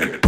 disco